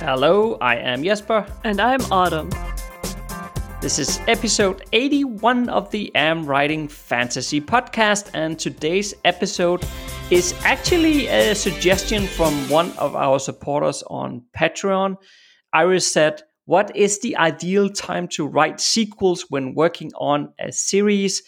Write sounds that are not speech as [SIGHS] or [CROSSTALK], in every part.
Hello, I am Jesper. And I'm Autumn. This is episode 81 of the Am Writing Fantasy podcast, and today's episode is actually a suggestion from one of our supporters on Patreon. Iris said, What is the ideal time to write sequels when working on a series?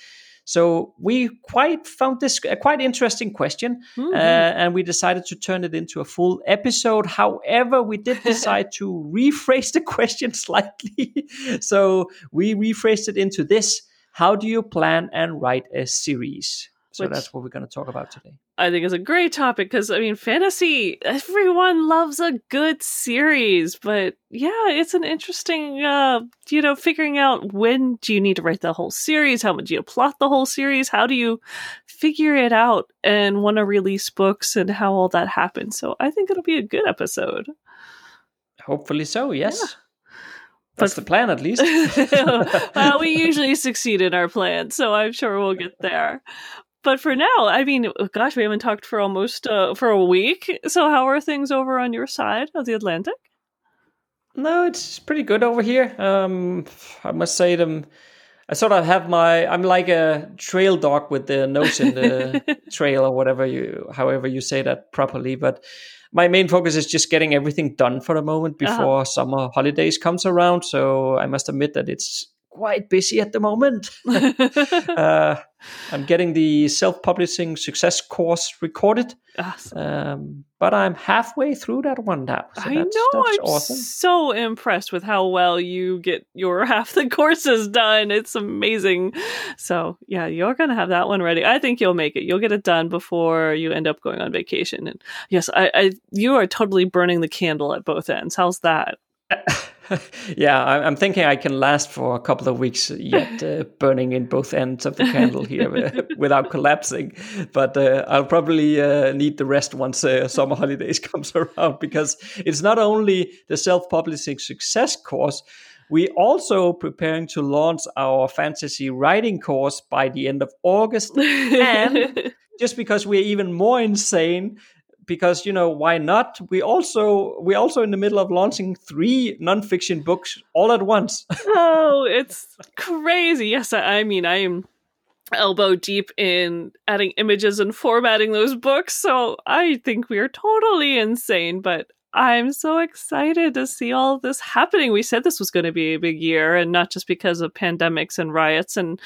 So we quite found this a quite interesting question, mm-hmm. uh, and we decided to turn it into a full episode. However, we did [LAUGHS] decide to rephrase the question [LAUGHS] slightly. so we rephrased it into this: How do you plan and write a series? So Which, that's what we're going to talk about today. I think is a great topic because I mean, fantasy. Everyone loves a good series, but yeah, it's an interesting, uh, you know, figuring out when do you need to write the whole series? How much do you plot the whole series? How do you figure it out and want to release books and how all that happens? So I think it'll be a good episode. Hopefully so. Yes. Yeah. That's the plan, at least. [LAUGHS] well, we [LAUGHS] usually succeed in our plan, so I'm sure we'll get there but for now, I mean, gosh, we haven't talked for almost uh, for a week. So how are things over on your side of the Atlantic? No, it's pretty good over here. Um, I must say them. I sort of have my. I'm like a trail dog with the nose in the [LAUGHS] trail, or whatever you, however you say that properly. But my main focus is just getting everything done for the moment uh-huh. before uh-huh. summer holidays comes around. So I must admit that it's quite busy at the moment. [LAUGHS] [LAUGHS] uh, I'm getting the self-publishing success course recorded, awesome. um, but I'm halfway through that one now. So I that's, know. That's I'm awesome. so impressed with how well you get your [LAUGHS] half the courses done. It's amazing. So yeah, you're gonna have that one ready. I think you'll make it. You'll get it done before you end up going on vacation. And yes, I, I you are totally burning the candle at both ends. How's that? [LAUGHS] yeah, I'm thinking I can last for a couple of weeks yet, uh, [LAUGHS] burning in both ends of the candle here uh, [LAUGHS] without collapsing. But uh, I'll probably uh, need the rest once uh, summer holidays comes around because it's not only the self-publishing success course. We also preparing to launch our fantasy writing course by the end of August, and just because we're even more insane, because you know why not? We also we also in the middle of launching three nonfiction books all at once. [LAUGHS] Oh it's crazy. Yes i mean i'm elbow deep in adding images and formatting those books so i think we are totally insane but I'm so excited to see all this happening. We said this was going to be a big year, and not just because of pandemics and riots and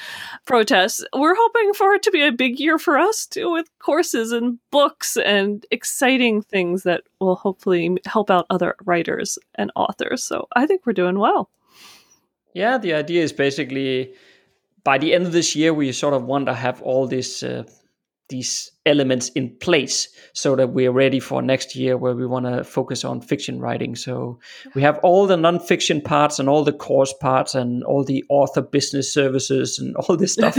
protests. We're hoping for it to be a big year for us too, with courses and books and exciting things that will hopefully help out other writers and authors. So I think we're doing well. Yeah, the idea is basically by the end of this year, we sort of want to have all this. Uh, these elements in place so that we're ready for next year where we want to focus on fiction writing. So we have all the nonfiction parts and all the course parts and all the author business services and [LAUGHS] all this stuff.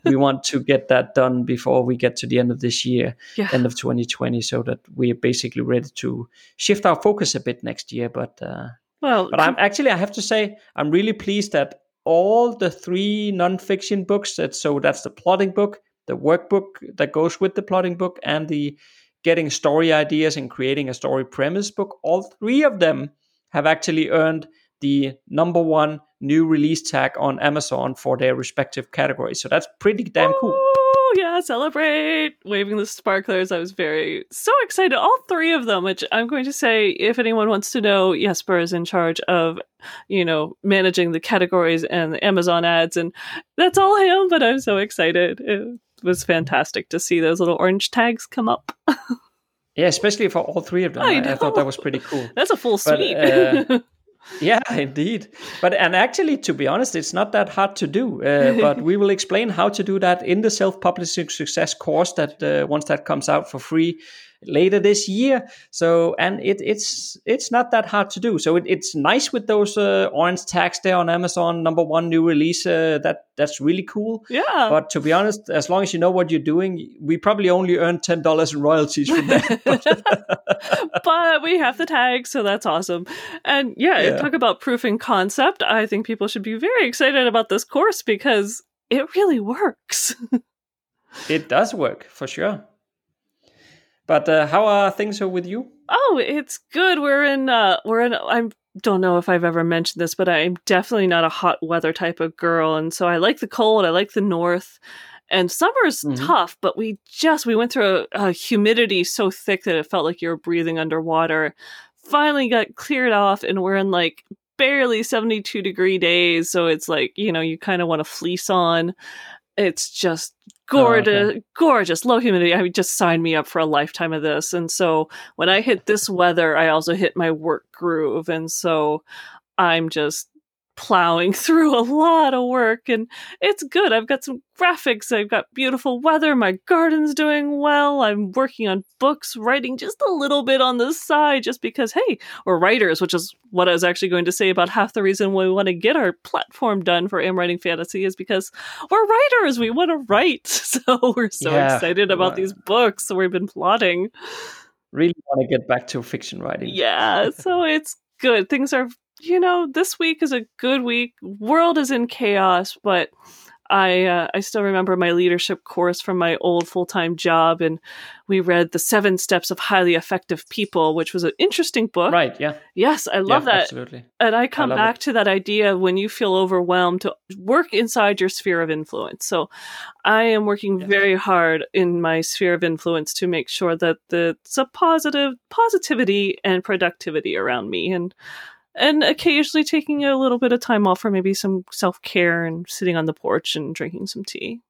[LAUGHS] we want to get that done before we get to the end of this year, yeah. end of 2020, so that we're basically ready to shift our focus a bit next year. But uh, well, but I'm actually I have to say I'm really pleased that all the three nonfiction books that so that's the plotting book the workbook that goes with the plotting book and the getting story ideas and creating a story premise book. All three of them have actually earned the number one new release tag on Amazon for their respective categories. So that's pretty damn cool. Oh yeah, celebrate! Waving the sparklers. I was very so excited. All three of them, which I'm going to say, if anyone wants to know, Jesper is in charge of, you know, managing the categories and the Amazon ads, and that's all him. But I'm so excited. It, was fantastic to see those little orange tags come up. [LAUGHS] yeah, especially for all three of them. I, I, I, thought that was pretty cool. That's a full suite. uh, [LAUGHS] yeah, indeed. But and actually, to be honest, it's not that hard to do. Uh, [LAUGHS] but we will explain how to do that in the self-publishing success course. That uh, once that comes out for free, later this year. So and it, it's it's not that hard to do. So it, it's nice with those uh, orange tags there on Amazon. Number one new release. Uh, that that's really cool. Yeah. But to be honest, as long as you know what you're doing, we probably only earn ten dollars in royalties from that. [LAUGHS] but we have the tag, so that's awesome. And yeah, Yeah. talk about proofing concept. I think people should be very excited about this course because it really works. [LAUGHS] it does work for sure. But uh, how are things with you? Oh, it's good. We're in uh we're in I don't know if I've ever mentioned this, but I'm definitely not a hot weather type of girl and so I like the cold, I like the north. And summer's Mhm. tough, but we just we went through a, a humidity so thick that it felt like you were breathing underwater. Finally got cleared off and we're in like barely 72 degree days, so it's like, you know, you kind of want to fleece on. It's just Oh, okay. gorgeous, gorgeous, low humidity. I mean, just sign me up for a lifetime of this. And so when I hit this weather, I also hit my work groove. And so I'm just plowing [LAUGHS] through a lot of work and it's good. I've got some graphics. I've got beautiful weather. My garden's doing well. I'm working on books, writing just a little bit on the side just because, hey, we're writers, which is what I was actually going to say about half the reason why we want to get our platform done for Am Writing Fantasy is because we're writers. We want to write. [LAUGHS] So we're so Yeah, excited about right. these books. So we've been plotting. Really want to get back to fiction writing. Yeah, so it's good. Things are, you know, this week is a good week. World is in chaos, but I uh, I still remember my leadership course from my old full time job, and we read the Seven Steps of Highly Effective People, which was an interesting book. Right. Yeah. Yes, I love yeah, that. Absolutely. And I come love back it. to that idea when you feel overwhelmed to work inside your sphere of influence. So I am working Yes. very hard in my sphere of influence to make sure that the it's a positive positivity and productivity around me and and occasionally taking a little bit of time off for maybe some self-care and sitting on the porch and drinking some tea.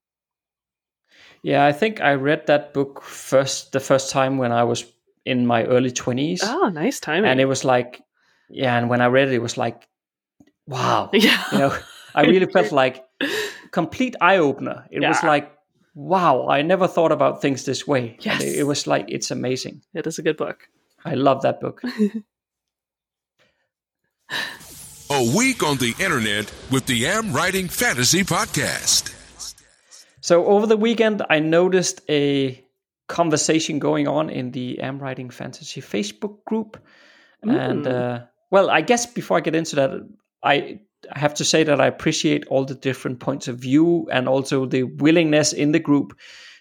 Yeah, I think I read that book first the first time when I was in my early twenties, Oh, nice timing. and it was like, yeah, and when I read it, it was like, wow, [LAUGHS] yeah. you know, I really felt [LAUGHS] like complete eye opener. It was like, wow, I never thought about things this way. Yes. it, it was like it's amazing. it is a good book. I love that book. [LAUGHS] A week on the internet with the Am Writing Fantasy Podcast. So over the weekend, I noticed a conversation going on in the Am Writing Fantasy Facebook group, and Mm. uh, well, I guess before I get into that, I I have to say that I appreciate all the different points of view and also the willingness in the group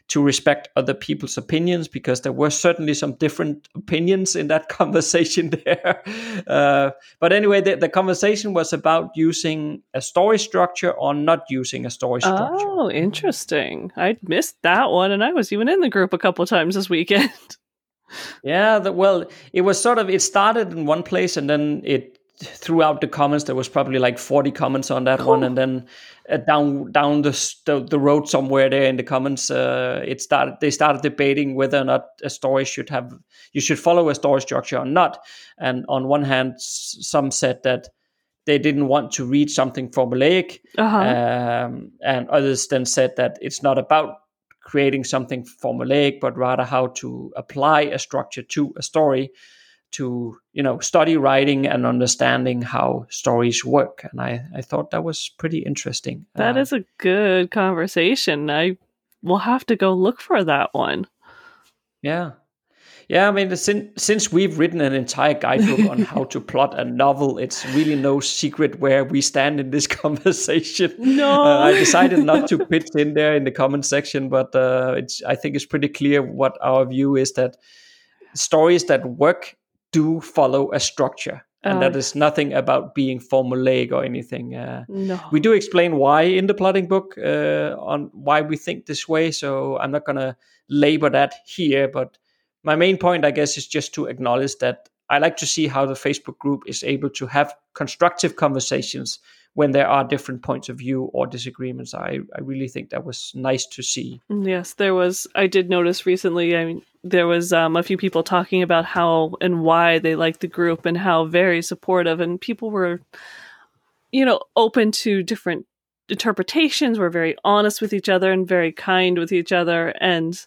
to respect other people's opinions because there were certainly some different opinions in that [LAUGHS] conversation there. Uh, but anyway, the, the conversation was about using a story structure or not using a story structure. Oh, interesting. I missed that one, and I was even in the group a couple times this weekend. [LAUGHS] Yeah, the, well, it was sort of it started in one place and then it throughout the comments there was probably like 40 comments on that one and then uh, down down the, the the road somewhere there in the comments uh, it started they started debating whether or not a story should have you should follow a story structure or not and on one hand s- some said that they didn't want to read something formulaic Uh-huh. um, and others then said that it's not about creating something formulaic, but rather how to apply a structure to a story to you know study writing and understanding how stories work. And I, I thought that was pretty interesting. That Uh, is a good conversation. I will have to go look for that one. yeah. Yeah, I mean, since since we've written an entire guidebook on how to [LAUGHS] plot a novel, it's really no secret where we stand in this [LAUGHS] conversation. No. Uh, I decided not to pitch in there in the comment section, but uh, it's I think it's pretty clear what our view is that stories that work do follow a structure, and Oh. that is nothing about being formulaic or anything. Uh, No. we do explain why in the plotting book uh, on why we think this way, so I'm not gonna labor that here. But my main point, I guess, is just to acknowledge that I like to see how the Facebook group is able to have constructive conversations when there are different points of view or disagreements. I, I really think that was nice to see. Yes, there was. I did notice recently. I mean, there was um, a few people talking about how and why they liked the group and how very supportive, and people were, you know, open to different interpretations. Were very honest with each other and very kind with each other, and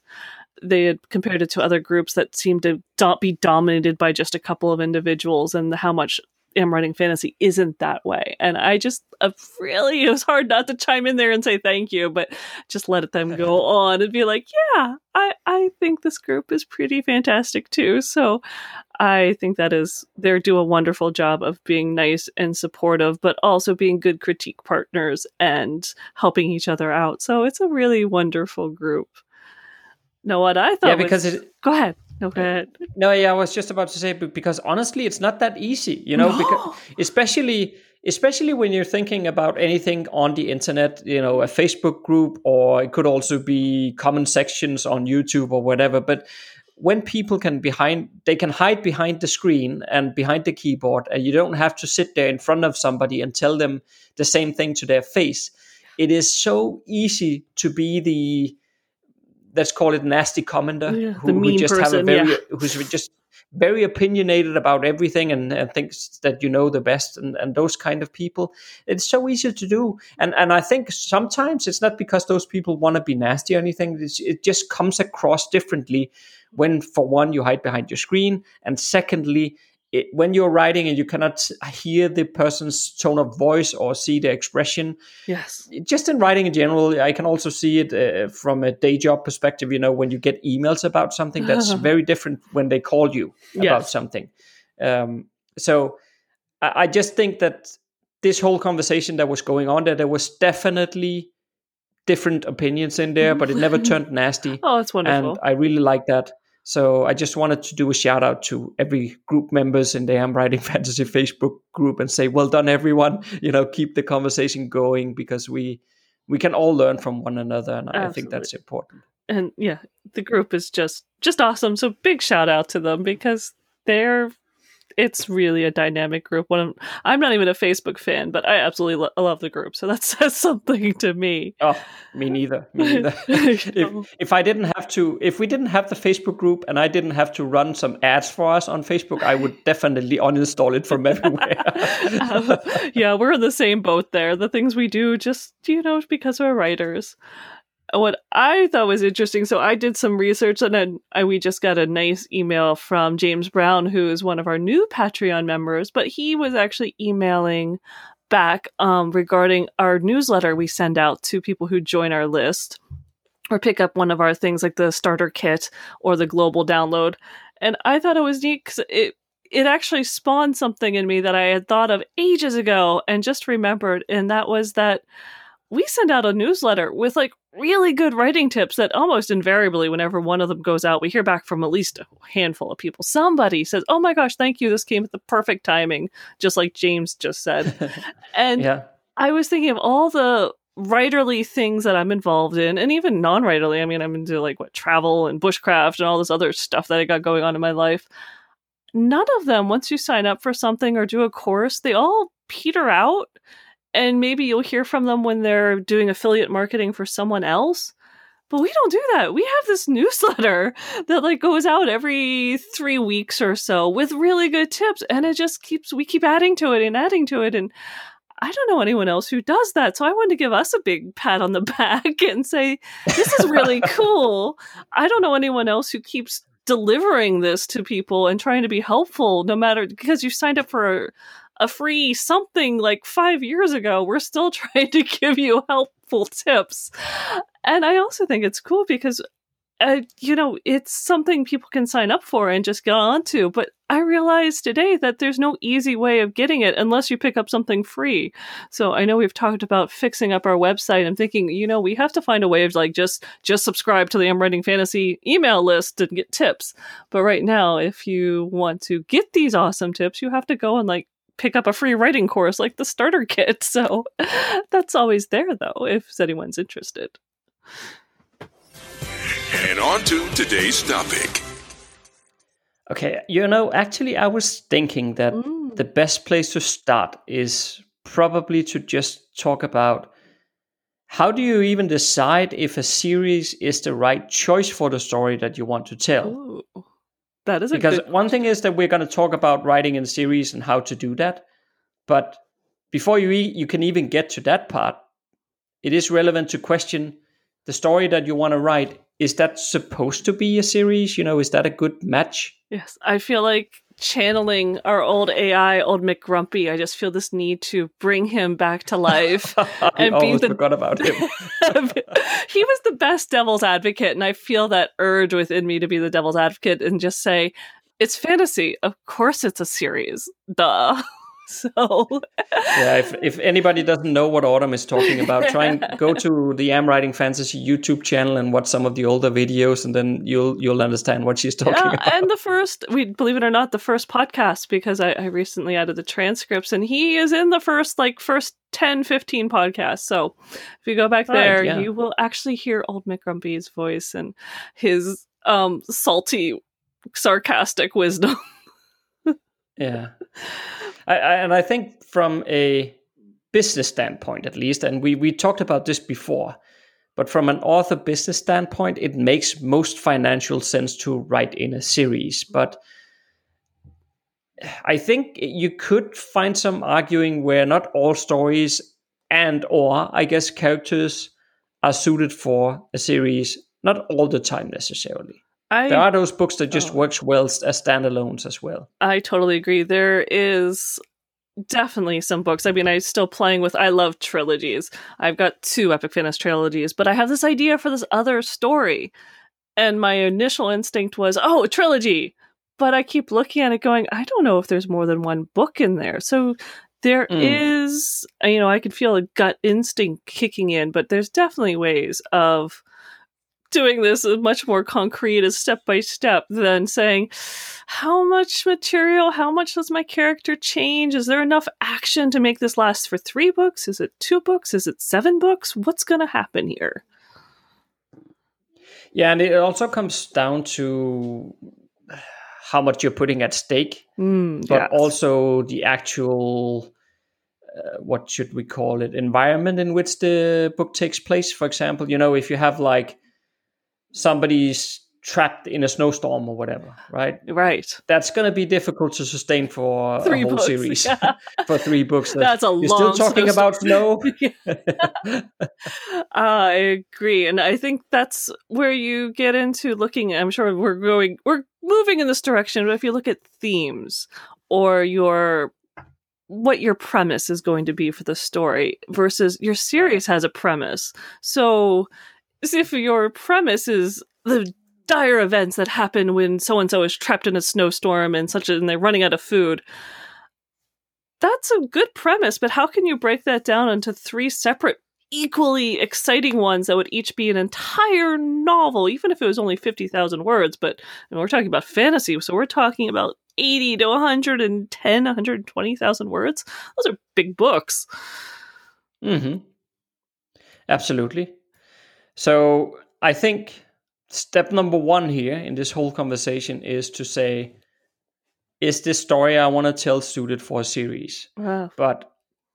they had compared it to other groups that seemed to not be dominated by just a couple of individuals and how much am writing fantasy isn't that way. And I just uh, really, it was hard not to chime in there and say thank you, but just let them go [LAUGHS] on and be like, yeah, I, I think this group is pretty fantastic too. So I think that is, they do a wonderful job of being nice and supportive, but also being good critique partners and helping each other out. So it's a really wonderful group. No, what I thought yeah, because was, it, go ahead. No, go ahead. No, yeah, I was just about to say because honestly, it's not that easy, you know, no. because especially especially when you're thinking about anything on the internet, you know, a Facebook group or it could also be comment sections on YouTube or whatever, but when people can behind they can hide behind the screen and behind the keyboard and you don't have to sit there in front of somebody and tell them the same thing to their face it is so easy to be the let's call it nasty commenter yeah, who, who, just person, have a very yeah. who's just very opinionated about everything and, and, thinks that you know the best and, and those kind of people. It's so easy to do. And and i think sometimes it's not because those people want to be nasty or anything. It's, it just comes across differently when for one you hide behind your screen and secondly it, when you're writing and you cannot hear the person's tone of voice or see the expression yes just in writing in general i can also see it uh, from a day job perspective you know when you get emails about something that's [LAUGHS] very different when they call you about Yes. something um, so I, I just think that this whole conversation that was going on there there was definitely different opinions in there but it never [LAUGHS] turned nasty Oh, it's wonderful. and I really like that. So I just wanted to do a shout out to every group members in the Am Writing [LAUGHS] Fantasy Facebook group and say, well done, everyone. [LAUGHS] You know, keep the conversation going because we we can all learn from one another, and I think that's important. and yeah, the group is just just awesome. So big shout out to them because they're it's really a dynamic group. One of, I'm not even a Facebook fan, but I absolutely lo- love the group. So that [LAUGHS] says something to me. Oh, me neither. Me neither. [LAUGHS] if if I didn't have to, if we didn't have the Facebook group and I didn't have to run some ads for us on Facebook, I would definitely uninstall it from [LAUGHS] everywhere. Um, yeah, we're in the same boat there. The things we do just, you know, because we're writers. What I thought was interesting, so I did some research and then I, we just got a nice email from James Brown, who is one of our new Patreon members, but he was actually emailing back um, regarding our newsletter we send out to people who join our list or pick up one of our things like the starter kit or the global download. And I thought it was neat because it it actually spawned something in me that I had thought of ages ago and just remembered, and that was that we send out a newsletter with like really good writing tips that almost invariably, whenever one of them goes out, we hear back from at least a handful of people. Somebody says, Oh my gosh, thank you. This came at the perfect timing, just like James just said. [LAUGHS] and yeah. I was thinking of all the writerly things that I'm involved in, and even non writerly. I mean, I'm into like what travel and bushcraft and all this other stuff that I got going on in my life. None of them, once you sign up for something or do a course, they all peter out. And maybe you'll hear from them when they're doing affiliate marketing for someone else. But we don't do that. We have this [LAUGHS] newsletter that like goes out every three weeks or so with really good tips, and it just keeps we keep adding to it and adding to it. And I don't know anyone else who does that. So I wanted to give us a big pat on the [LAUGHS] back and say, this is really [LAUGHS] cool. I don't know anyone else who keeps delivering this to people and trying to be helpful no matter because you signed up for a, free something like five years ago. We're still [LAUGHS] trying to give you helpful tips. And I also think it's cool because uh, you know, it's something people can sign up for and just get onto. But I realized today that there's no easy way of getting it unless you pick up something free. So I know we've talked about fixing up our website. I'm thinking, you know, we have to find a way of like just just subscribe to the Am Writing Fantasy email list and get tips. But right now, if you want to get these awesome tips, you have to go and like pick up a free writing course like the starter kit. So [LAUGHS] that's always there though, if anyone's interested. And on to today's topic. Okay, you know, actually, I was thinking that Mm. the best place to start is probably to just talk about how do you even decide if a series is the right choice for the story that you want to tell? Ooh, that is because good one thing is that we're going to talk about writing in series and how to do that but before you e- you can even get to that part it is relevant to question the story that you want to write is that supposed to be a series? You know, is that a good match? Yes, I feel like channeling our old AI, old McGrumpy. I just feel this need to bring him back to life [LAUGHS] and be the forgot about him. [LAUGHS] he was the best devil's advocate, and I feel that urge within me to be the devil's advocate and just say, "It's fantasy. Of course, it's a series. Duh." [LAUGHS] [LAUGHS] So yeah, if if anybody doesn't know what Autumn is talking about, try and [LAUGHS] go to the Am Writing Fantasy YouTube channel and watch some of the older videos, and then you'll you'll understand what she's talking yeah, about. And the first, we believe it or not, the first podcast because I, I recently added the transcripts, and he is in the first like first 10, 15 podcasts. So if you go back there, right, yeah. you will actually hear old Mick Grumpy's voice and his um salty, sarcastic wisdom. [LAUGHS] yeah. I, I, and I think from a business standpoint, at least, and we we talked about this before, but from an author business standpoint, it makes most financial sense to write in a series. But I think you could find some arguing where not all stories and or I guess characters are suited for a series, not all the time necessarily. I, there are those books that just oh. works well as standalones as well. I totally agree. There is definitely some books. I mean, I'm still playing with. I love trilogies. I've got two Epic Fantasy trilogies, but I have this idea for this other story, and my initial instinct was, oh, a trilogy. But I keep looking at it, going, I don't know if there's more than one book in there. So there mm. is, you know, I could feel a gut instinct kicking in, but there's definitely ways of doing this much more concrete as step by step than saying how much material how much does my character change? Is there enough action to make this last for three books? Is it two books? Is it seven books? What's going to happen here? Yeah and it also comes down to how much you're putting at stake mm, but yes. also the actual uh, what should we call it environment in which the book takes place. For example you know if you have like somebody's trapped in a snowstorm or whatever, right? Right. That's going to be difficult to sustain for three a whole books, series. Yeah. [LAUGHS] for three books. That's a You're long still talking about snow. [LAUGHS] [LAUGHS] uh, I agree, and I think that's where you get into looking. I'm sure we're going, we're moving in this direction. But if you look at themes or your what your premise is going to be for the story versus your series has a premise. So if your premise is the dire events that happen when so and so is trapped in a snowstorm and such and they're running out of food. That's a good premise but how can you break that down into three separate equally exciting ones that would each be an entire novel even if it was only 50,000 words? But we're talking about fantasy so we're talking about 80 to 110 120,000 words? Those are big books. Mhm absolutely so I think step number one here in this whole conversation is to say, is this story I want to tell suited for a series? Wow. But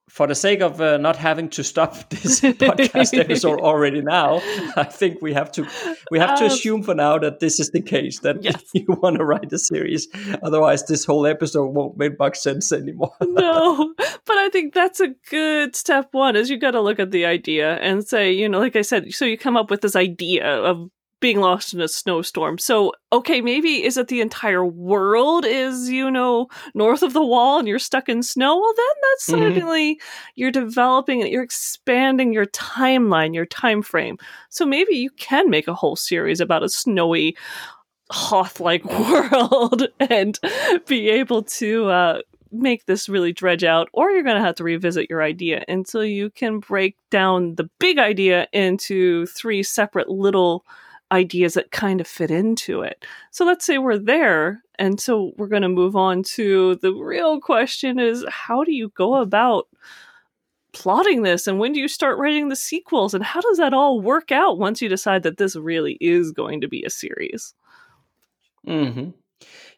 for the sake of uh, not having to stop [LAUGHS] this [LAUGHS] podcast episode already now, I think we have to we have to um, assume for now that this is the case that yes. [LAUGHS] you want to write a series. Otherwise, this whole episode won't make much sense anymore. no, but I think that's a good step one. Is you got to look at the idea and say, you know, like I said, so you come up with this idea of being lost in a snowstorm. So, okay, maybe is it the entire world is, you know, north of the wall and you're stuck in snow? Well, then that's mm-hmm. suddenly you're developing it, you're expanding your timeline, your time frame. So maybe you can make a whole series about a snowy Hoth like [LAUGHS] world and be able to uh, make this really dredge out, or you're going to have to revisit your idea until you can break down the big idea into three separate little ideas that kind of fit into it. So let's say we're there, and so we're going to move on to the real question is how do you go about plotting this and when do you start writing the sequels and how does that all work out once you decide that this really is going to be a series? Mhm.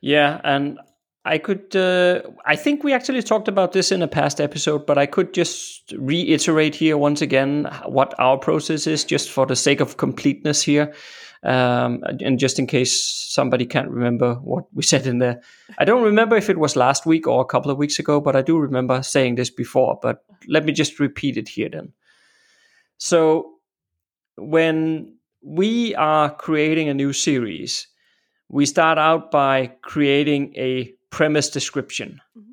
Yeah, and I could. Uh, I think we actually talked about this in a past episode, but I could just reiterate here once again what our process is, just for the sake of completeness here. Um, and just in case somebody can't remember what we said in there, I don't remember if it was last week or a couple of weeks ago, but I do remember saying this before. But let me just repeat it here then. So, when we are creating a new series, we start out by creating a premise description mm-hmm.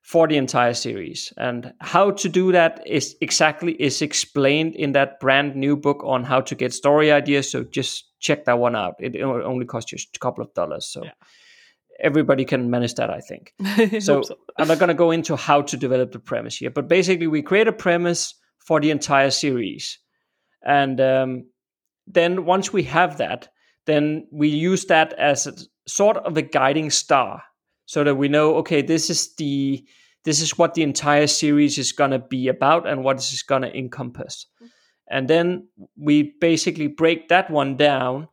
for the entire series. And how to do that is exactly is explained in that brand new book on how to get story ideas. So just check that one out. It only costs you a couple of dollars. So yeah. everybody can manage that, I think. [LAUGHS] so, so. I'm not going to go into how to develop the premise here, but basically we create a premise for the entire series. And um, then once we have that, then we use that as a sort of a guiding star so that we know okay this is the this is what the entire series is going to be about and what is going to encompass. Mm-hmm. and then we basically break that one down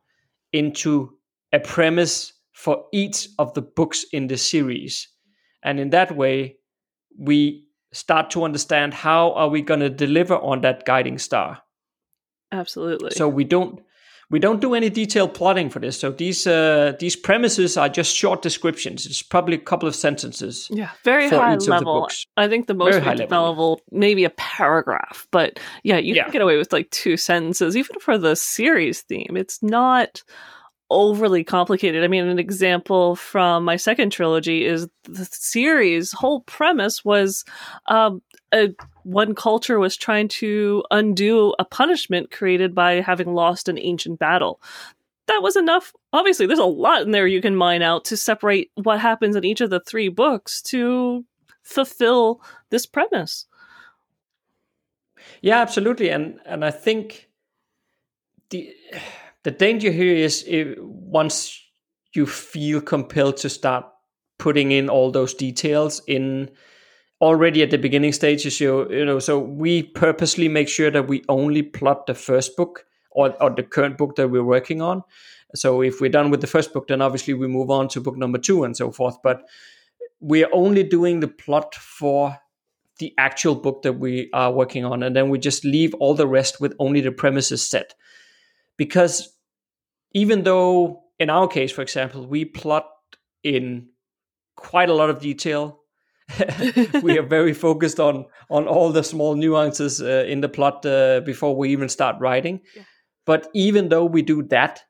into a premise for each of the books in the series. And in that way we start to understand how are we going to deliver on that guiding star. Absolutely. So we don't we don't do any detailed plotting for this so these uh, these premises are just short descriptions. It's probably a couple of sentences yeah very high level. i think the most high level. maybe a paragraph but yeah you yeah. can get away with like two sentences even for the series theme. It's not overly complicated. I mean, an example from my second trilogy is the series' whole premise was um, a, one culture was trying to undo a punishment created by having lost an ancient battle. That was enough. Obviously, there's a lot in there you can mine out to separate what happens in each of the three books to fulfill this premise. Yeah, absolutely, and and I think the the danger here is once you feel compelled to start putting in all those details in already at the beginning stages you you know so we purposely make sure that we only plot the first book or, or the current book that we're working on. So if we're done with the first book then obviously we move on to book number two and so forth but we're only doing the plot for the actual book that we are working on and then we just leave all the rest with only the premises set. Because even though in our case for example we plot in quite a lot of detail [LAUGHS] we are very focused on on all the small nuances uh, in the plot uh, before we even start writing yeah. but even though we do that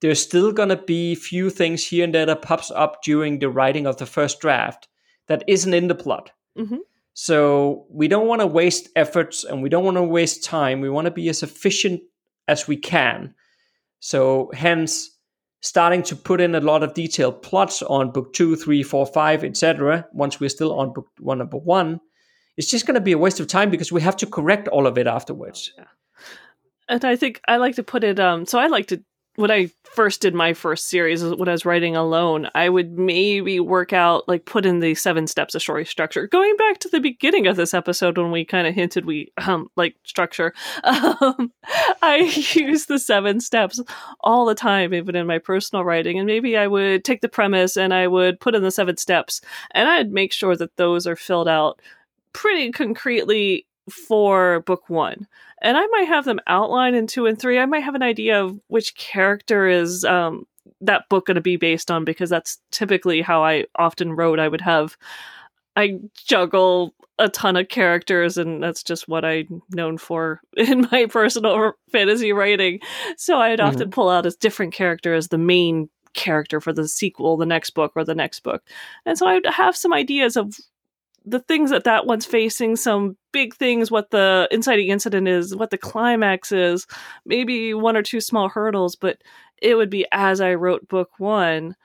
there's still going to be few things here and there that pops up during the writing of the first draft that isn't in the plot mm-hmm. so we don't want to waste efforts and we don't want to waste time we want to be as efficient as we can. So hence starting to put in a lot of detailed plots on book two, three, four, five, etc. Once we're still on book one, number one, it's just going to be a waste of time because we have to correct all of it afterwards. Yeah. And I think I like to put it. Um, so I like to when I first did my first series, when I was writing alone, I would maybe work out, like, put in the seven steps of story structure. Going back to the beginning of this episode when we kind of hinted we um, like structure, [LAUGHS] um, I [LAUGHS] use the seven steps all the time, even in my personal writing. And maybe I would take the premise and I would put in the seven steps, and I'd make sure that those are filled out pretty concretely for book one. And I might have them outlined in two and three. I might have an idea of which character is um, that book going to be based on because that's typically how I often wrote. I would have, I juggle a ton of characters, and that's just what I'm known for [LAUGHS] in my personal fantasy writing. So I'd mm-hmm. often pull out a different character as the main character for the sequel, the next book, or the next book. And so I'd have some ideas of the things that that one's facing, some big things, what the inciting incident is, what the climax is, maybe one or two small hurdles, but it would be as I wrote book one,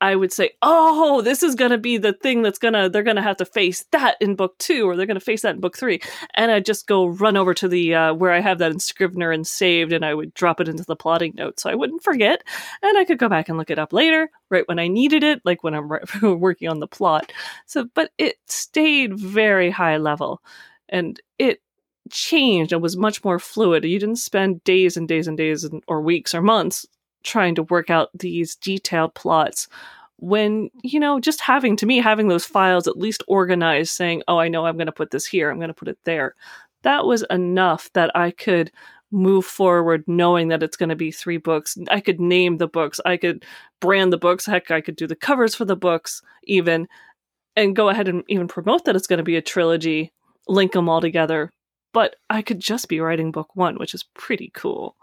I would say, "Oh, this is going to be the thing that's going to they're going to have to face that in book 2 or they're going to face that in book 3." And I'd just go run over to the uh, where I have that in Scrivener and saved and I would drop it into the plotting notes so I wouldn't forget and I could go back and look it up later, right when I needed it, like when I'm [LAUGHS] working on the plot. So, but it stayed very high level and it changed and was much more fluid. You didn't spend days and days and days and, or weeks or months trying to work out these detailed plots when you know just having to me having those files at least organized saying oh i know i'm going to put this here i'm going to put it there that was enough that i could move forward knowing that it's going to be three books. I could name the books i could brand the books heck i could do the covers for the books even and go ahead and even promote that it's going to be a trilogy link them all together but i could just be writing book one which is pretty cool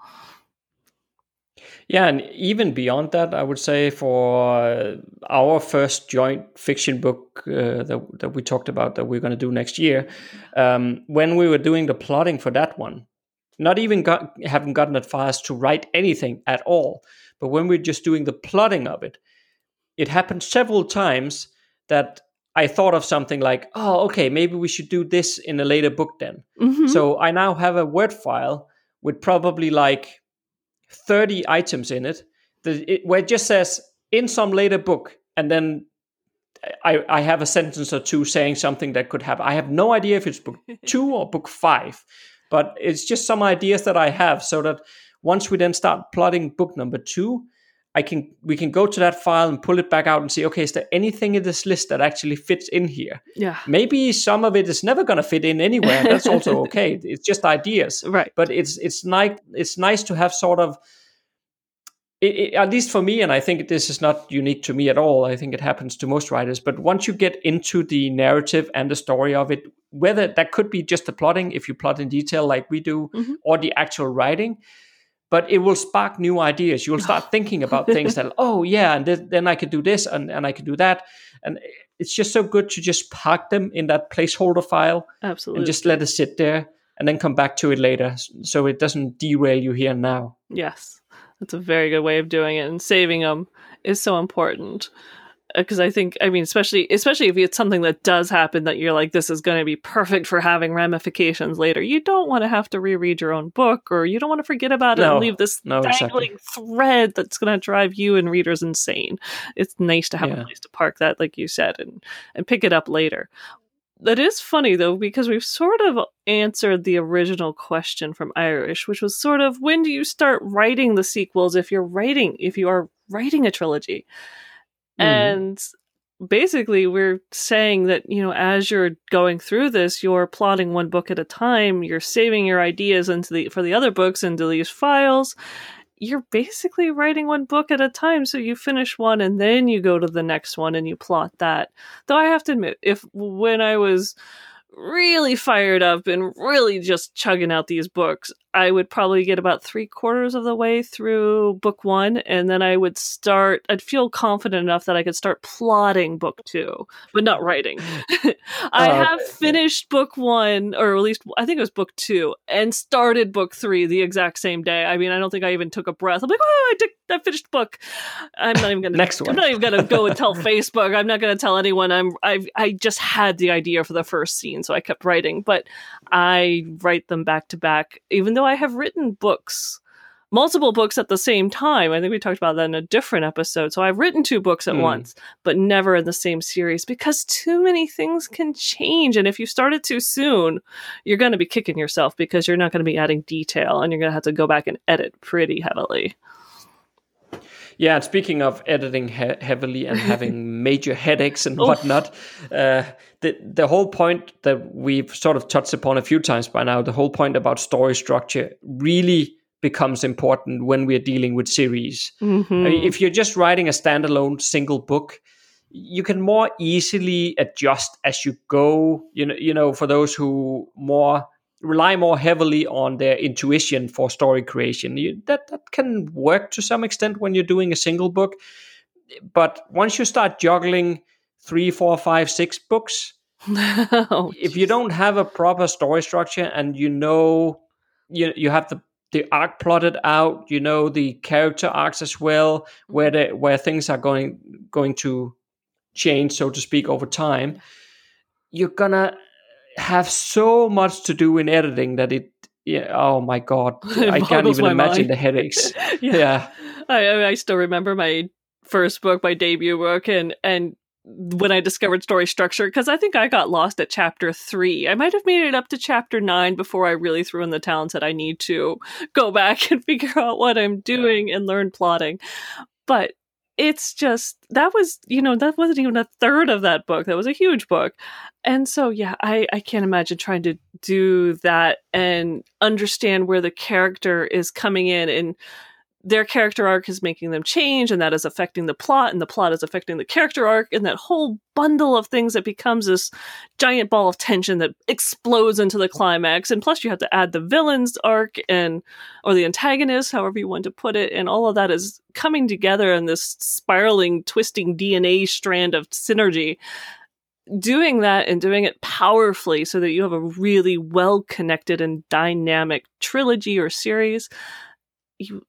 Yeah, and even beyond that, I would say for our first joint fiction book uh, that, that we talked about that we're going to do next year, um, when we were doing the plotting for that one, not even got, haven't gotten that far as to write anything at all, but when we're just doing the plotting of it, it happened several times that I thought of something like, oh, okay, maybe we should do this in a later book then. Mm-hmm. So I now have a Word file with probably like 30 items in it, that it where it just says in some later book, and then I, I have a sentence or two saying something that could happen. I have no idea if it's book [LAUGHS] two or book five, but it's just some ideas that I have so that once we then start plotting book number two, I can we can go to that file and pull it back out and see, okay, is there anything in this list that actually fits in here? Yeah. Maybe some of it is never going to fit in anywhere. That's also [LAUGHS] okay. It's just ideas, right? But it's it's nice it's nice to have sort of. It, it, at least for me, and I think this is not unique to me at all. I think it happens to most writers. But once you get into the narrative and the story of it, whether that could be just the plotting, if you plot in detail like we do, mm-hmm. or the actual writing, but it will spark new ideas. You'll start [LAUGHS] thinking about things that, oh yeah, and th- then I could do this and, and I could do that. And it's just so good to just park them in that placeholder file. Absolutely. And just let it sit there and then come back to it later so it doesn't derail you here and now. Yes. That's a very good way of doing it. And saving them is so important Uh, because I think I mean especially especially if it's something that does happen that you're like this is going to be perfect for having ramifications later. You don't want to have to reread your own book or you don't want to forget about it no, and leave this no, dangling exactly. thread that's going to drive you and readers insane. It's nice to have yeah. a place to park that like you said and and pick it up later. That is funny though because we've sort of answered the original question from Iris which was sort of when do you start writing the sequels if you're writing if you are writing a trilogy? Mm. And basically we're saying that you know as you're going through this you're plotting one book at a time you're saving your ideas into the for the other books into these files. You're basically writing one book at a time. So you finish one and then you go to the next one and you plot that. Though i have to admit if when i was really fired up and really just chugging out these books I would probably get about three quarters of the way through book one, and then I would start. I'd feel confident enough that I could start plotting book two, but not writing. [LAUGHS] I uh, have finished book one, or at least I think it was book two, and started book three the exact same day. I mean, I don't think I even took a breath. I'm like, oh, I did, I finished book. I'm not even gonna next one. I'm not even gonna go and tell [LAUGHS] Facebook. I'm not gonna tell anyone. I'm. I I just had the idea for the first scene, so I kept writing, but I write them back to back, even though I have written books, multiple books at the same time. I think we talked about that in a different episode. So I've written two books at mm. once, but never in the same series because too many things can change. And if you start it too soon, you're going to be kicking yourself because you're not going to be adding detail and you're going to have to go back and edit pretty heavily. Yeah, and speaking of editing he- heavily and having [LAUGHS] major headaches and whatnot, uh, the the whole point that we've sort of touched upon a few times by now, the whole point about story structure really becomes important when we're dealing with series. Mm-hmm. I mean, if you're just writing a standalone single book, you can more easily adjust as you go. You know, you know, for those who more rely more heavily on their intuition for story creation. You, that that can work to some extent when you're doing a single book, but once you start juggling three, four, five, six books. [LAUGHS] oh, if you don't have a proper story structure and you know you you have the the arc plotted out, you know the character arcs as well, where the where things are going going to change, so to speak, over time, you're gonna have so much to do in editing that it yeah, oh my god, [LAUGHS] I can't even imagine mind. the headaches. [LAUGHS] yeah, yeah. I, I still remember my first book, my debut book, and and when I discovered story structure because I think I got lost at chapter three. I might have made it up to chapter nine before I really threw in the talents that I need to go back [LAUGHS] and figure out what I'm doing and learn plotting. But it's just that was you know that wasn't even a third of that book. That was a huge book. And so yeah i i can't imagine trying to do that and understand where the character is coming in and their character arc is making them change and that is affecting the plot and the plot is affecting the character arc and that whole bundle of things that becomes this giant ball of tension that explodes into the climax. And plus you have to add the villain's arc and or the antagonist however you want to put it and all of that is coming together in this spiraling twisting dna strand of synergy. Doing that and doing it powerfully so that you have a really well connected and dynamic trilogy or series you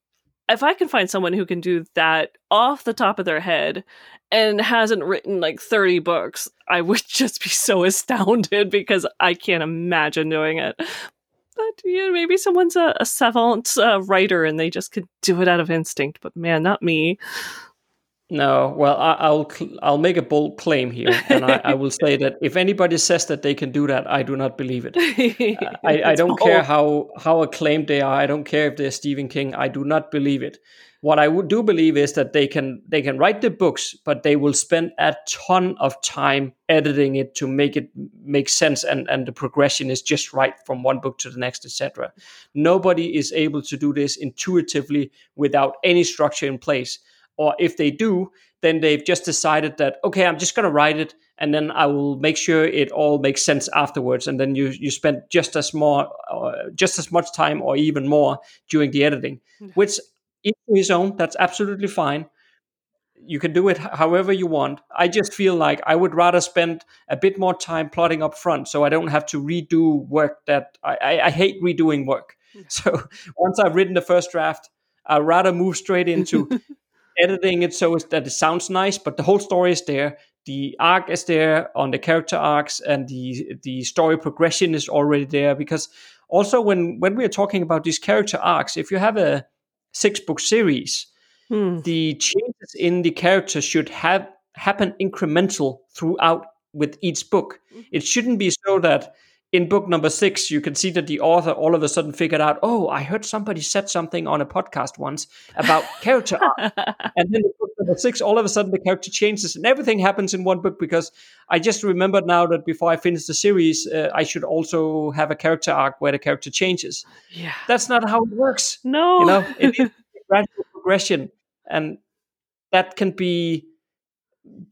if I can find someone who can do that off the top of their head and hasn't written like 30 books, I would [LAUGHS] just be so astounded because I can't imagine doing it. But yeah, maybe someone's a, a savant uh, writer and they just could do it out of instinct. But man, not me. No, well, I, will I'll make a bold claim here, and I, I, will say that if anybody says that they can do that, I do not believe it. I, I, [LAUGHS] don't care how how acclaimed they are. I don't care if they're Stephen King. I do not believe it. What I do believe is that they can they can write the books, but they will spend a ton of time editing it to make it make sense, and and the progression is just right from one book to the next, etc. Nobody is able to do this intuitively without any structure in place or if they do, then they've just decided that okay, I'm just going to write it, and then I will make sure it all makes sense afterwards. And then you you spend just as more, uh, just as much time, or even more during the editing, mm-hmm. which in his own, that's absolutely fine. You can do it however you want. I just feel like I would rather spend a bit more time plotting up front, so I don't have to redo work that I, I, I hate redoing work. Mm-hmm. [LAUGHS] So once I've written the first draft, I'd rather move straight into [LAUGHS] editing it so that it sounds nice, but the whole story is there. The arc is there on the character arcs, and the the story progression is already there. Because also when when we are talking about these character arcs, if you have a six book series, hmm. the changes in the character should have happen incremental throughout with each book. Mm-hmm. It shouldn't be so that in book number six, you can see that the author all of a sudden figured out, oh, I heard somebody said something on a podcast once about [LAUGHS] character arc. and then in book number six, all of a sudden the character changes and everything happens in one book because I just remembered now that before I finish the series, uh, I should also have a character arc where the character changes. Yeah. That's not how it works. No. You know, it is [LAUGHS] gradual progression. And that can be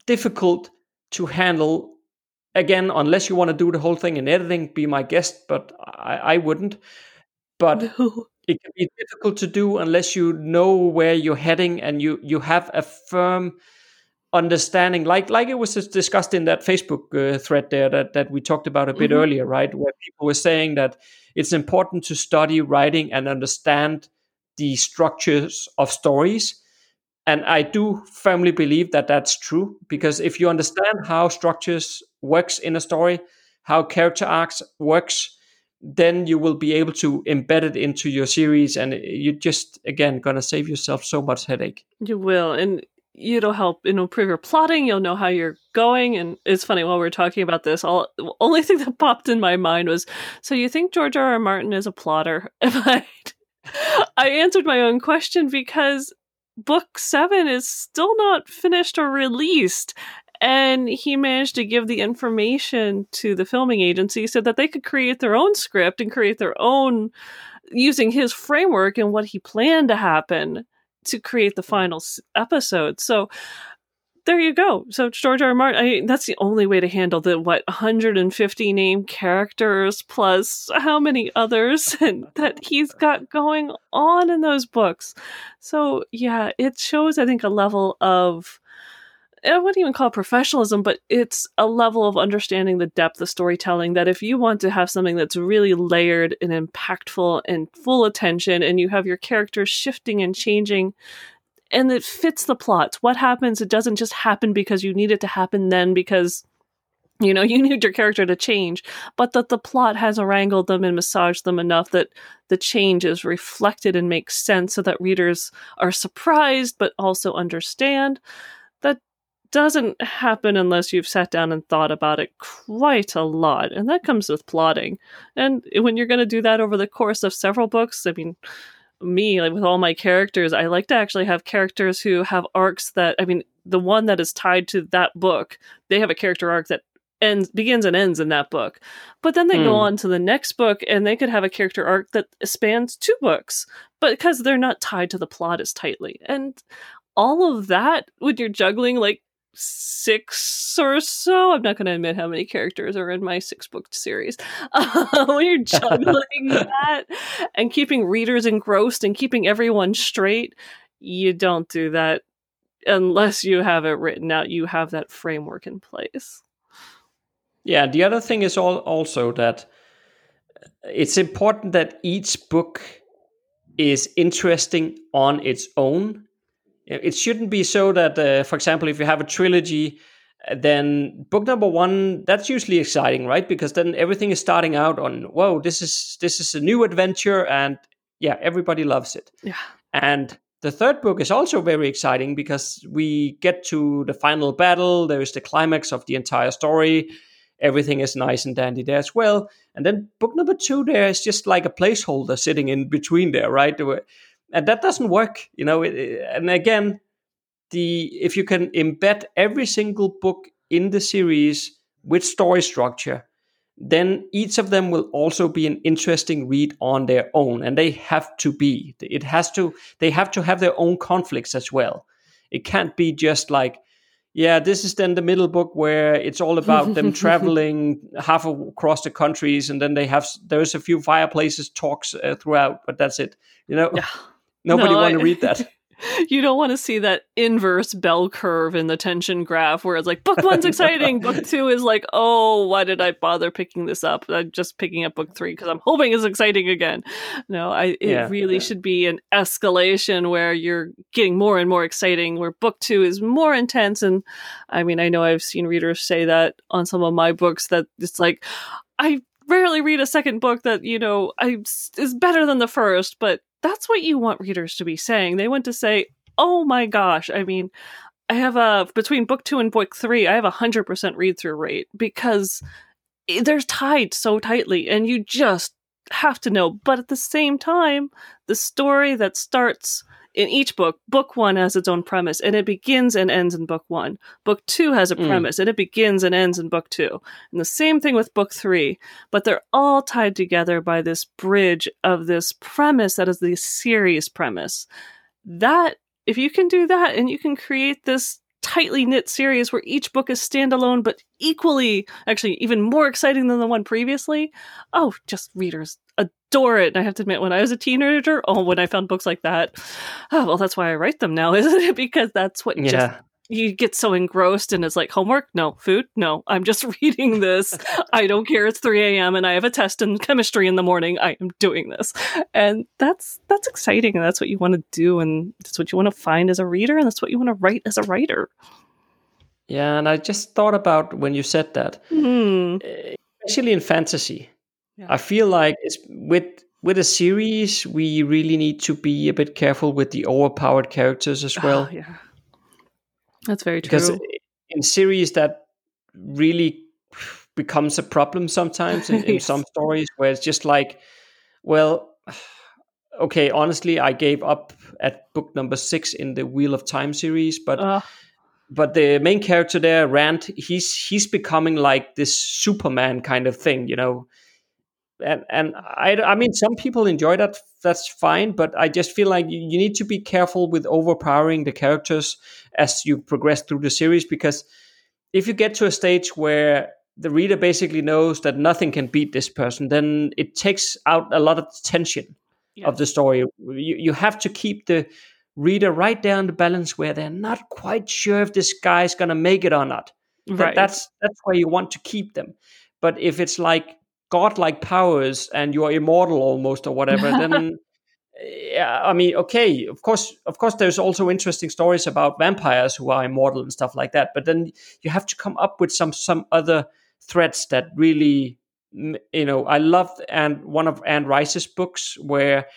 difficult to handle again, unless you want to do the whole thing in editing, be my guest, but I, I wouldn't. But [LAUGHS] no. it can be difficult to do unless you know where you're heading and you you have a firm understanding like like it was discussed in that facebook uh, thread there that that we talked about a bit mm-hmm. earlier right where people were saying that it's important to study writing and understand the structures of stories and I do firmly believe that that's true because if you understand how structures works in a story, how character arcs works, then you will be able to embed it into your series and you're just again going to save yourself so much headache. You will and it'll help you know improve your plotting you'll know how you're going and it's funny while we are talking about this all only thing that popped in my mind was so you think george r r martin is a plotter [LAUGHS] I, I answered my own question because book seven is still not finished or released. And he managed to give the information to the filming agency so that they could create their own script and create their own using his framework and what he planned to happen to create the final episode. So there you go. So George R. R. Martin, I, that's the only way to handle the what 150 named characters plus how many others [LAUGHS] and that he's got going on in those books. So yeah, it shows I think a level of I wouldn't even call it professionalism, but it's a level of understanding the depth of storytelling that if you want to have something that's really layered and impactful and full attention and you have your characters shifting and changing and it fits the plot. What happens? It doesn't just happen because you need it to happen then because you know [LAUGHS] you need your character to change, but that the plot has wrangled them and massaged them enough that the change is reflected and makes sense, so that readers are surprised but also understand. That doesn't happen unless you've sat down and thought about it quite a lot, and that comes with plotting. And when you're going to do that over the course of several books, I mean me like with all my characters i like to actually have characters who have arcs that i mean the one that is tied to that book they have a character arc that ends begins and ends in that book. But then they go Hmm. on to the next book and they could have a character arc that spans two books, but because they're not tied to the plot as tightly. And all of that when you're juggling like six or so, I'm not going to admit how many characters are in my six book series. [LAUGHS] when you're juggling [LAUGHS] that and keeping readers engrossed and keeping everyone straight, you don't do that unless you have it written out. You have that framework in place. Yeah, the other thing is all, also that uh, it's important that each book is interesting on its own. It shouldn't be so that, uh, for example, if you have a trilogy, uh, then book number one that's usually exciting, right? Because then everything is starting out on, whoa, this is this is a new adventure, and yeah, everybody loves it. Yeah. And the third book is also very exciting because we get to the final battle. There is the climax of the entire story. Everything is nice and dandy there as well. And then book number two, there is just like a placeholder sitting in between there, right? And that doesn't work, you know. It, and again, the if you can embed every single book in the series with story structure, then each of them will also be an interesting read on their own and they have to be it has to they have to have their own conflicts as well it can't be just like yeah this is then the middle book where it's all about [LAUGHS] them traveling half across the countries and then they have there's a few fireplaces talks uh, throughout but that's it you know Yeah. Nobody No, want to I- read that [LAUGHS] You don't want to see that inverse bell curve in the tension graph where it's like book one's [LAUGHS] exciting, book two is like, oh, why did I bother picking this up? I'm just picking up book three because I'm hoping it's exciting again. No, I it Yeah, really yeah. should be an escalation where you're getting more and more exciting, where book two is more intense. And I mean, I know I've seen readers say that on some of my books that it's like, I rarely read a second book that you know I is better than the first, but that's what you want readers to be saying. They want to say, "Oh my gosh!" I mean, I have a between book two and book three, I have a hundred percent read through rate because they're tied so tightly, and you just have to know. But at the same time, the story that starts in each book, book one has its own premise, and it begins and ends in book one. Book two has a Mm. premise, and it begins and ends in book two. And the same thing with book three, but they're all tied together by this bridge of this premise that is the series premise. That, if you can do that and you can create this tightly knit series where each book is standalone but equally, actually, even more exciting than the one previously, oh, just readers adore it. And I have to admit, when I was a teenager, oh, when I found books like that, oh, well, that's why I write them now, [LAUGHS] isn't it? Because that's what just yeah you get so engrossed and it's like homework no food no i'm just [LAUGHS] reading this i don't care it's 3 a.m and i have a test in chemistry in the morning i am doing this and that's that's exciting and that's what you want to do and that's what you want to find as a reader and that's what you want to write as a writer yeah and i just thought about when you said that hmm. especially in fantasy. Yeah. I feel like it's with with a series we really need to be a bit careful with the overpowered characters as well Ah, yeah that's very true. because in series that really becomes a problem sometimes in, in Yes. some [LAUGHS] stories where it's just like well [SIGHS] okay honestly I gave up at book number 6 in the Wheel of Time series but uh, but the main character there, Rand, he's he's becoming like this Superman kind of thing, you know. And and I, I mean, some people enjoy that. That's fine, but I just feel like you, you need to be careful with overpowering the characters as you progress through the series because if you get to a stage where the reader basically knows that nothing can beat this person, then it takes out a lot of tension of the story. You, you have to keep the reader right there down the balance where they're not quite sure if this guy's gonna make it or not. That- right That's that's where you want to keep them. But if it's like godlike powers and you're immortal almost or whatever, then [LAUGHS] yeah, I mean, okay, of course, of course, there's also interesting stories about vampires who are immortal and stuff like that. But then you have to come up with some some other threats that really, you know, I loved and one of Anne Rice's books where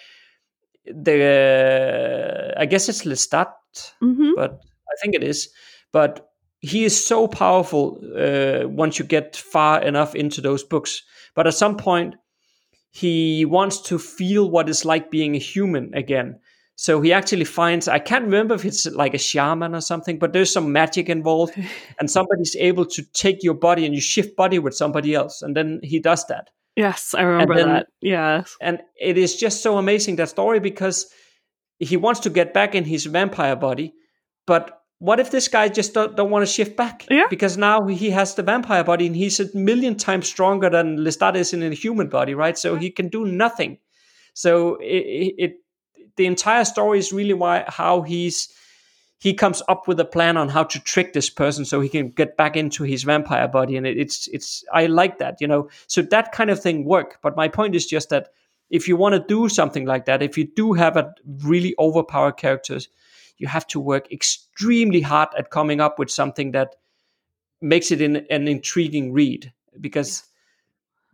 the I guess it's Lestat hmm but I think it is. But he is so powerful uh, once you get far enough into those books. But at some point, he wants to feel what it's like being a human again. So he actually finds, I can't remember if it's like a shaman or something, but there's some magic involved. [LAUGHS] and somebody's able to take your body and you shift body with somebody else. And then he does that. Yes, I remember then- that. Yes. And it is just so amazing, that story, because he wants to get back in his vampire body. But what if this guy just don't, don't want to shift back? Yeah. Because now he has the vampire body and he's a million times stronger than Lestat is in a human body, right? So he can do nothing. So it, it the entire story is really why how he's he comes up with a plan on how to trick this person so he can get back into his vampire body and it, it's it's i like that you know so that kind of thing work but my point is just that if you want to do something like that if you do have a really overpowered characters you have to work extremely hard at coming up with something that makes it in, an intriguing read because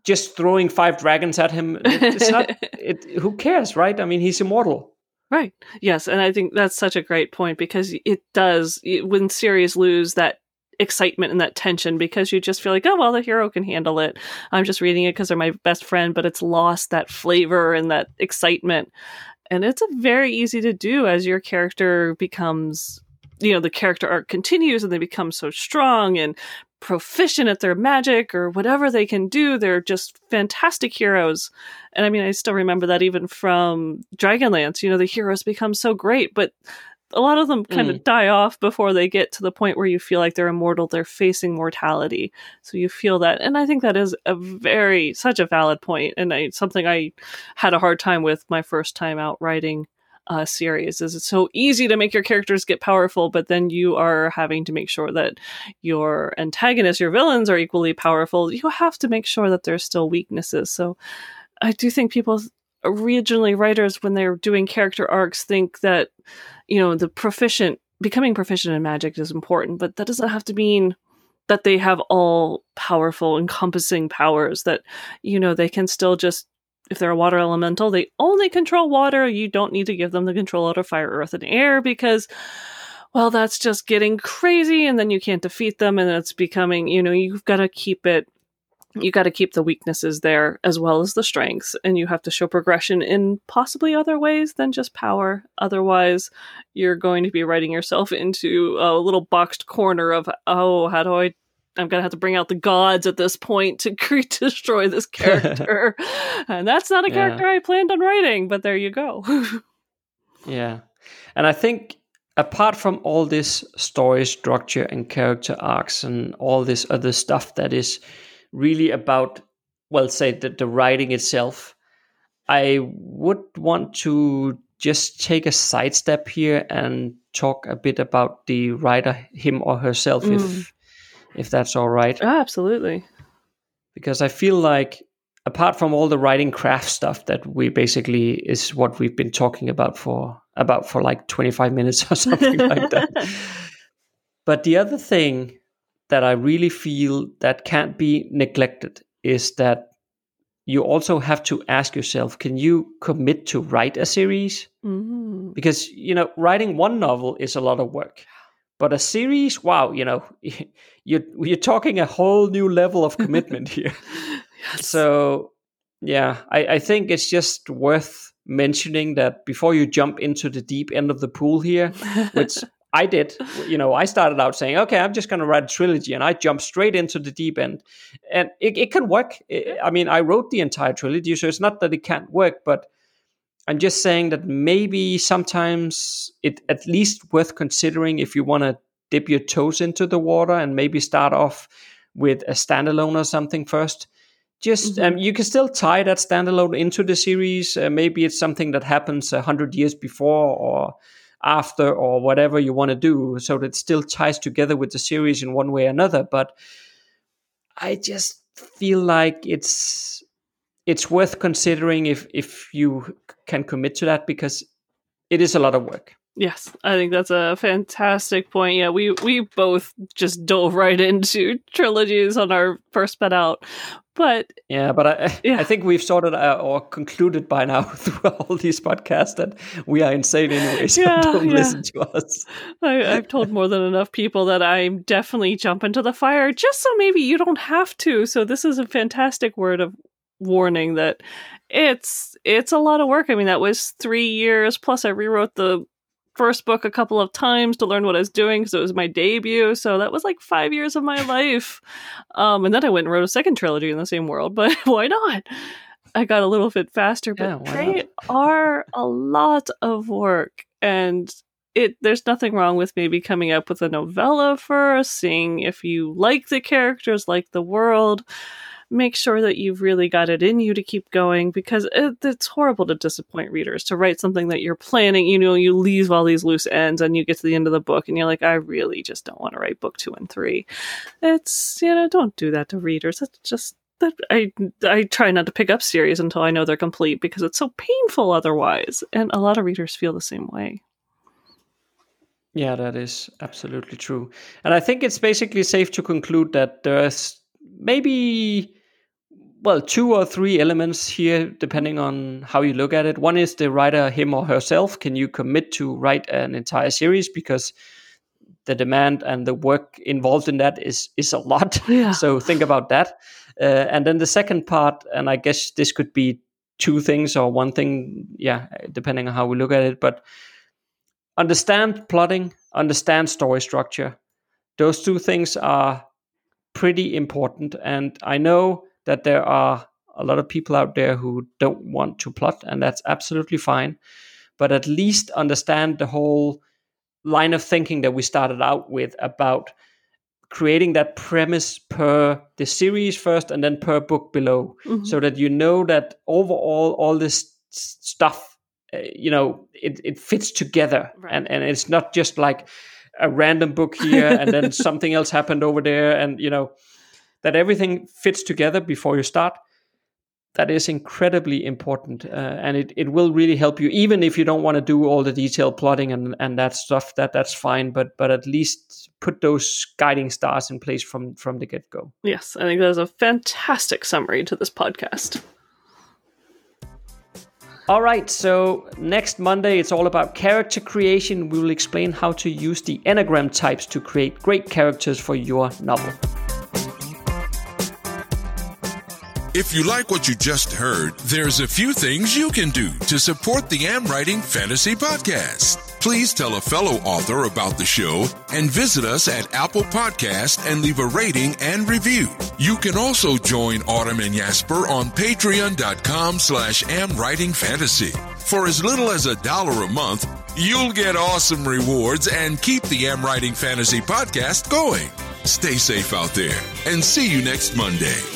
just throwing five dragons at him it's not [LAUGHS] it, who cares right i mean he's immortal Right. Yes, and I think that's such a great point because it does it- when series lose that excitement and that tension because you just feel like, oh well, the hero can handle it. I'm just reading it because they're my best friend, but it's lost that flavor and that excitement. And it's a very easy to do as your character becomes, you know, the character arc continues and they become so strong and proficient at their magic or whatever they can do. They're just fantastic heroes. And I mean, I still remember that even from Dragonlance, you know, the heroes become so great, but a lot of them kind of mm. die off before they get to the point where you feel like they're immortal. They're facing mortality. So you feel that. And I think that is a very, such a valid point, And I, something I had a hard time with my first time out writing a series is it's so easy to make your characters get powerful, but then you are having to make sure that your antagonists, your villains are equally powerful. You have to make sure that there's still weaknesses. So I do think people originally writers when they're doing character arcs think that you know the proficient becoming proficient in magic is important but that doesn't have to mean that they have all powerful encompassing powers that you know they can still just if they're a water elemental they only control water. You don't need to give them the control out of fire earth and air because well that's just getting crazy and then you can't defeat them and it's becoming you know you've got to keep it you got to keep the weaknesses there as well as the strengths and you have to show progression in possibly other ways than just power otherwise you're going to be writing yourself into a little boxed corner of oh how do i i'm going to have to bring out the gods at this point to [LAUGHS] destroy this character [LAUGHS] and that's not a Yeah. character i planned on writing but there you go [LAUGHS] Yeah. And I think apart from all this story structure and character arcs and all this other stuff that is really about, well, say the, the writing itself, I would want to just take a sidestep here and talk a bit about the writer, him or herself, Mm. if if that's all right Ah, absolutely because I feel like apart from all the writing craft stuff that we basically is what we've been talking about for about for like 25 minutes [LAUGHS] or something like that. [LAUGHS] But the other thing that I really feel that can't be neglected is that you also have to ask yourself can you commit to write a series mm. because you know writing one novel is a lot of work but a series wow you know [LAUGHS] you're you're talking a whole new level of commitment here [LAUGHS] yes. so yeah I, I think it's just worth mentioning that before you jump into the deep end of the pool here which [LAUGHS] i did. [LAUGHS] You know i started out saying okay i'm just going to write a trilogy and i jumped straight into the deep end. And it, it can work. I- i mean i wrote the entire trilogy so it's not that it can't work but i'm just saying that maybe sometimes it at least worth considering if you want to dip your toes into the water and maybe start off with a standalone or something first. Just um, you can still tie that standalone into the series. Uh, maybe it's something that happens a hundred years before or after or whatever you want to do. So that it still ties together with the series in one way or another but i just feel like it's it's worth considering if if you can commit to that because it is a lot of work Yes, I think that's a fantastic point. Yeah, we we both just dove right into [LAUGHS] trilogies on our first bet out. But yeah but i Yeah. i think we've sorted uh, or concluded by now [LAUGHS] through all these podcasts that we are insane anyway so Yeah, don't yeah. listen to us I, I've told more than enough people that I'm definitely jumping to the fire just so maybe you don't have to. So this is a fantastic word of warning that it's it's a lot of work. I mean, that was three years plus I rewrote the first book a couple of times to learn what I was doing because it was my debut. So that was like five years of my life. Um, and then I went and wrote a second trilogy in the same world, but [LAUGHS] why not? I got a little bit faster, but Yeah, they not? are a lot of work. And it there's nothing wrong with maybe coming up with a novella first, seeing if you like the characters, like the world. Make sure that you've really got it in you to keep going because it, it's horrible to disappoint readers to write something that you're planning. You know, you leave all these loose ends and you get to the end of the book and you're like, I really just don't want to write book two and three. It's, you know, don't do that to readers. That's just that I I try not to pick up series until I know they're complete because it's so painful otherwise. And a lot of readers feel the same way. Yeah, that is absolutely true. And I think it's basically safe to conclude that there's maybe, well, two or three elements here, depending on how you look at it. One is the writer, him or herself. Can you commit to write an entire series? Because the demand and the work involved in that is is a lot. [LAUGHS] Yeah. so think about that. Uh, and then the second part, and I guess this could be two things or one thing, yeah, depending on how we look at it. But understand plotting, understand story structure. Those two things are pretty important. And I know that there are a lot of people out there who don't want to plot, and that's absolutely fine. But at least understand the whole line of thinking that we started out with about creating that premise per the series first and then per book below Mhm. so that you know that overall all this stuff uh, you know it, it fits together Right. and and it's not just like a random book here and then [LAUGHS] something else happened over there and you know that everything fits together before you start that is incredibly important uh, and it, it will really help you even if you don't want to do all the detailed plotting and, and that stuff that that's fine but but at least put those guiding stars in place from from the get-go Yes, I think that is a fantastic summary to this podcast. All right, so next Monday it's all about character creation. We will explain how to use the Enneagram types to create great characters for your novel. If you like what you just heard, there's a few things you can do to support the Am Writing Fantasy Podcast. Please tell a fellow author about the show and visit us at Apple Podcast and leave a rating and review. You can also join Autumn and Jesper on patreon.com slash amwritingfantasy. For as little as a dollar a month, you'll get awesome rewards and keep the Am Writing Fantasy Podcast going. Stay safe out there and see you next Monday.